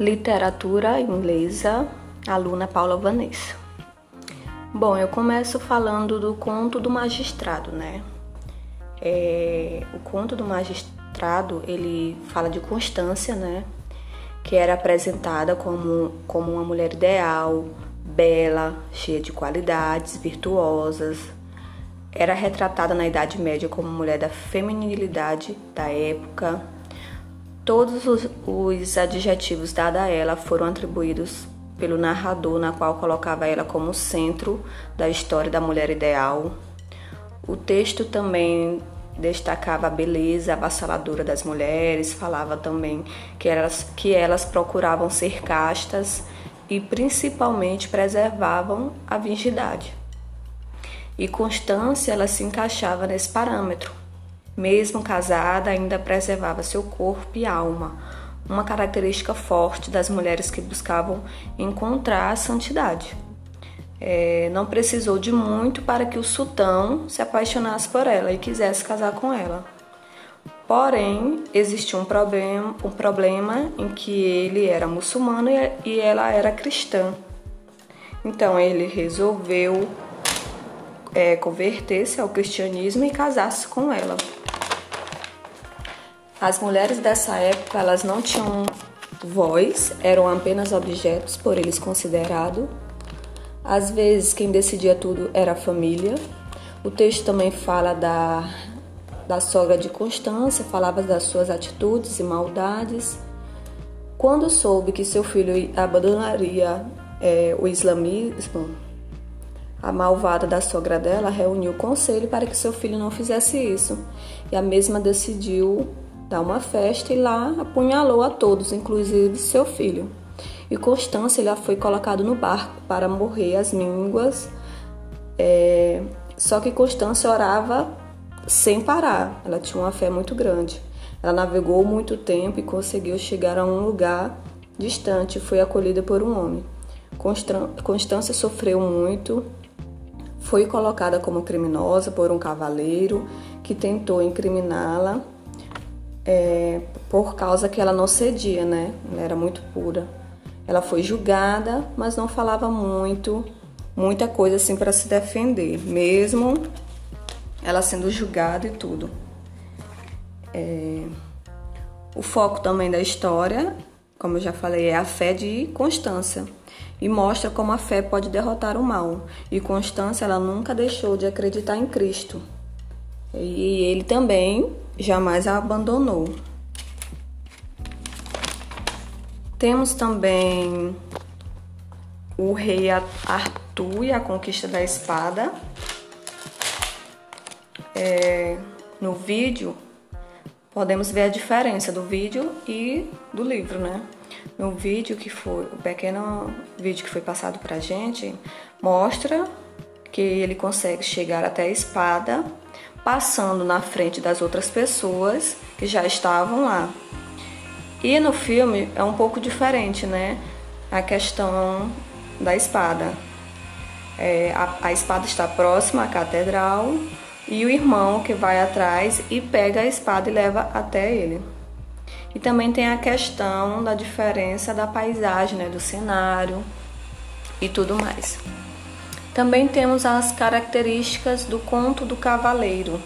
Literatura inglesa, aluna Paula Vanessa. Bom, eu começo falando do conto do magistrado, né? É, o conto do magistrado ele fala de Constância, né? Que era apresentada como, como uma mulher ideal, bela, cheia de qualidades, virtuosas. Era retratada na Idade Média como mulher da feminilidade da época, Todos os, os adjetivos dados a ela foram atribuídos pelo narrador, na qual colocava ela como centro da história da mulher ideal. O texto também destacava a beleza avassaladora das mulheres, falava também que elas, que elas procuravam ser castas e principalmente preservavam a virgindade. E Constância ela se encaixava nesse parâmetro, mesmo casada, ainda preservava seu corpo e alma, uma característica forte das mulheres que buscavam encontrar a santidade. É, não precisou de muito para que o sultão se apaixonasse por ela e quisesse casar com ela. Porém, existia um problema, um problema em que ele era muçulmano e ela era cristã. Então ele resolveu é, converter-se ao cristianismo e casar-se com ela. As mulheres dessa época elas não tinham voz, eram apenas objetos por eles considerados. Às vezes quem decidia tudo era a família. O texto também fala da, da sogra de Constância, falava das suas atitudes e maldades. Quando soube que seu filho abandonaria é, o islamismo, a malvada da sogra dela reuniu o conselho para que seu filho não fizesse isso. E a mesma decidiu dar uma festa e lá apunhalou a todos, inclusive seu filho. E Constância já foi colocado no barco para morrer às mínguas. É... Só que Constância orava sem parar, ela tinha uma fé muito grande. Ela navegou muito tempo e conseguiu chegar a um lugar distante e foi acolhida por um homem. Constância sofreu muito, foi colocada como criminosa por um cavaleiro que tentou incriminá-la é, por causa que ela não cedia, né? Ela era muito pura. Ela foi julgada, mas não falava muito, muita coisa assim para se defender, mesmo ela sendo julgada e tudo. É, o foco também da história, como eu já falei, é a fé de Constância e mostra como a fé pode derrotar o mal. E Constância ela nunca deixou de acreditar em Cristo. E ele também jamais a abandonou. Temos também o rei Arthur e a conquista da espada. É, no vídeo, podemos ver a diferença do vídeo e do livro, né? No vídeo que foi, o pequeno vídeo que foi passado pra gente, mostra que ele consegue chegar até a espada passando na frente das outras pessoas que já estavam lá. E no filme é um pouco diferente, né? A questão da espada. É, a, a espada está próxima à catedral e o irmão que vai atrás e pega a espada e leva até ele. E também tem a questão da diferença da paisagem, né, do cenário e tudo mais. Também temos as características do conto do cavaleiro.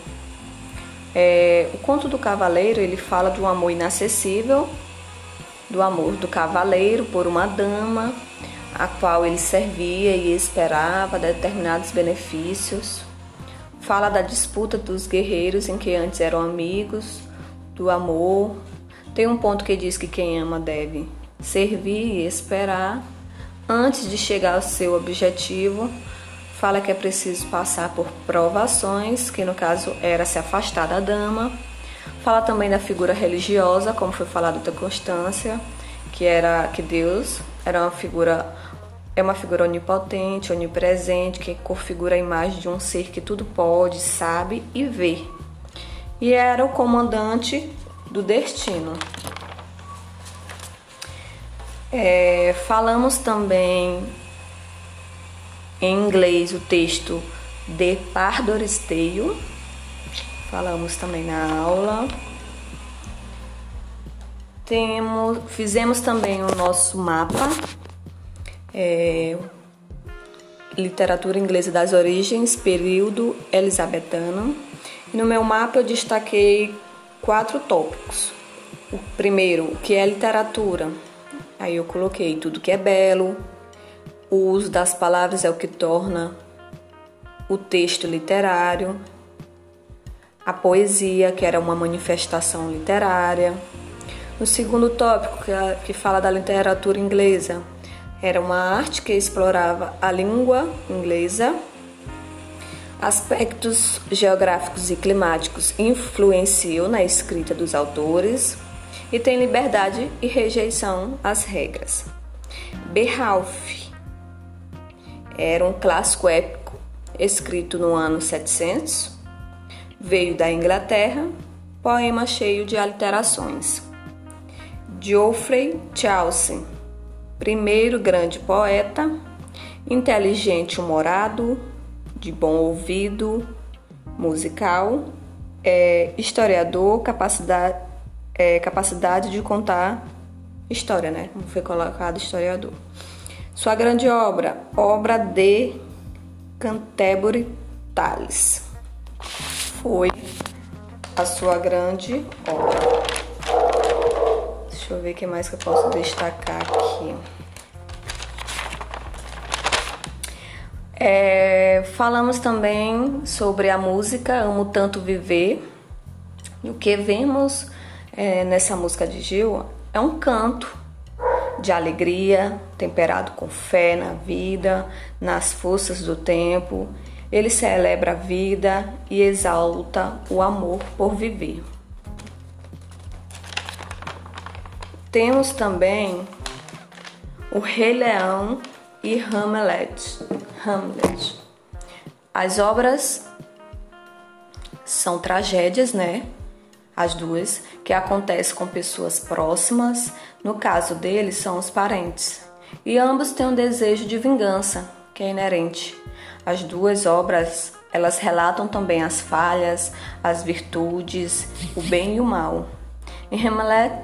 É, o conto do cavaleiro ele fala do amor inacessível, do amor do cavaleiro por uma dama, a qual ele servia e esperava determinados benefícios. Fala da disputa dos guerreiros em que antes eram amigos, do amor. Tem um ponto que diz que quem ama deve servir e esperar antes de chegar ao seu objetivo fala que é preciso passar por provações, que no caso era se afastar da dama. Fala também da figura religiosa, como foi falado da Constância, que era que Deus era uma figura é uma figura onipotente, onipresente, que configura a imagem de um ser que tudo pode, sabe e vê. E era o comandante do destino. É, falamos também em inglês o texto de Pardoristeio, falamos também na aula. Temos, fizemos também o nosso mapa, é, literatura inglesa das origens, período elizabetano. E no meu mapa eu destaquei quatro tópicos. O primeiro, o que é literatura? Aí eu coloquei tudo que é belo, o uso das palavras é o que torna o texto literário, a poesia, que era uma manifestação literária. O segundo tópico, que fala da literatura inglesa, era uma arte que explorava a língua inglesa, aspectos geográficos e climáticos influenciam na escrita dos autores e tem liberdade e rejeição às regras. Beowulf era um clássico épico escrito no ano 700, veio da Inglaterra, poema cheio de aliterações. Geoffrey Chaucer, primeiro grande poeta, inteligente humorado, de bom ouvido musical, é, historiador, capacidade, é, capacidade de contar história, né? Como foi colocado historiador. Sua grande obra, obra de Canterbury Tales, foi a sua grande obra. Deixa eu ver o que mais que eu posso destacar aqui. É, falamos também sobre a música Amo Tanto Viver. E o que vemos é, nessa música de Gil é um canto de alegria, temperado com fé na vida, nas forças do tempo. Ele celebra a vida e exalta o amor por viver. Temos também o Rei Leão e Hamlet. Hamlet. As obras são tragédias, né? As duas que acontecem com pessoas próximas, no caso deles são os parentes. E ambos têm um desejo de vingança, que é inerente. As duas obras, elas relatam também as falhas, as virtudes, o bem e o mal. Em Hamlet,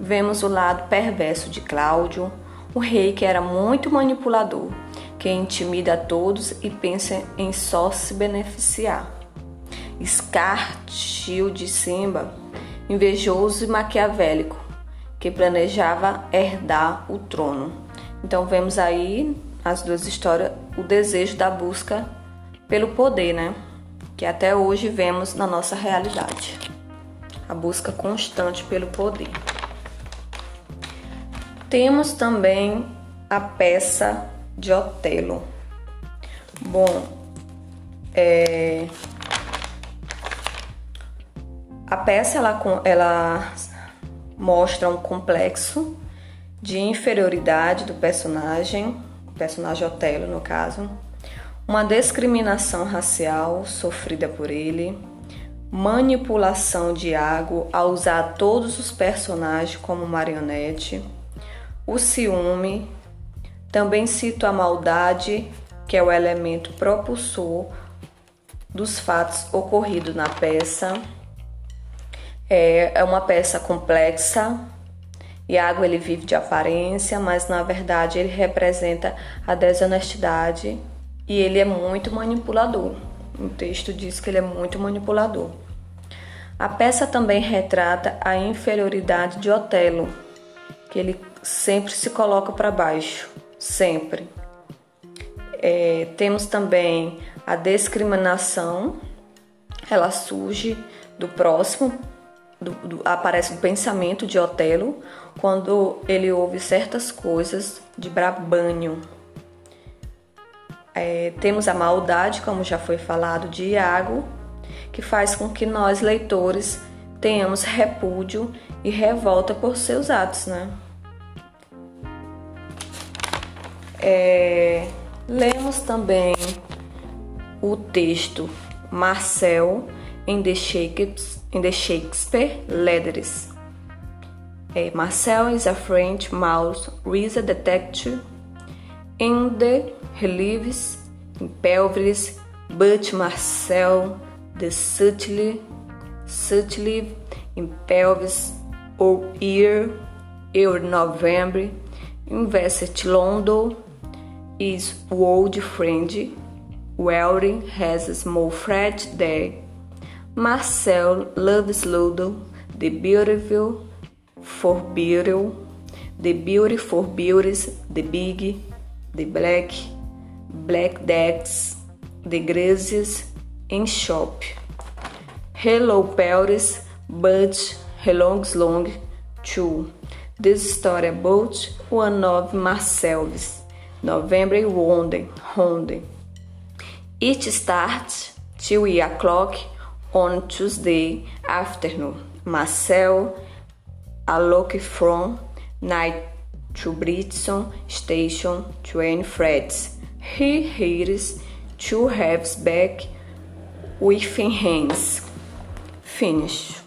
vemos o lado perverso de Cláudio, o rei que era muito manipulador, que intimida a todos e pensa em só se beneficiar. Scar, tio de Simba, invejoso e maquiavélico, que planejava herdar o trono. Então vemos aí as duas histórias o desejo da busca pelo poder, né? Que até hoje vemos na nossa realidade. A busca constante pelo poder. Temos também a peça de Otelo. Bom, é, a peça ela, ela mostra um complexo de inferioridade do personagem, o personagem Otelo no caso, uma discriminação racial sofrida por ele, manipulação de Iago ao usar todos os personagens como marionete, o ciúme, também cito a maldade, que é o elemento propulsor dos fatos ocorridos na peça é, é uma peça complexa. Iago ele vive de aparência, mas na verdade ele representa a desonestidade e ele é muito manipulador. O texto diz que ele é muito manipulador. A peça também retrata a inferioridade de Otelo, que ele sempre se coloca para baixo, sempre. É, temos também a discriminação, ela surge do próximo do, do, aparece o pensamento de Otelo quando ele ouve certas coisas de Brabânio. É, temos a maldade, como já foi falado, de Iago, que faz com que nós, leitores, tenhamos repúdio e revolta por seus atos, né? É, lemos também o texto Marcel The Shakespeare in the Shakespeare letters. Uh, Marcel is a French mouse with a detective. In the reliefs in pelvis, but Marcel the subtly, subtly in pelvis or year, or November, invested London is old friend, Welding has a small flat there. Marcel loves Ludo, the beautiful for beautiful, the beauty for beauties, the big, the black, black decks, the graces in shop. Hello Paris, but helongs long too. This story about one of Marcel's November Ronde, Ronde. It starts till o'clock on Tuesday afternoon. Marcel alloc from night to Britson station train frets. He hears two halves back with hands. Finish.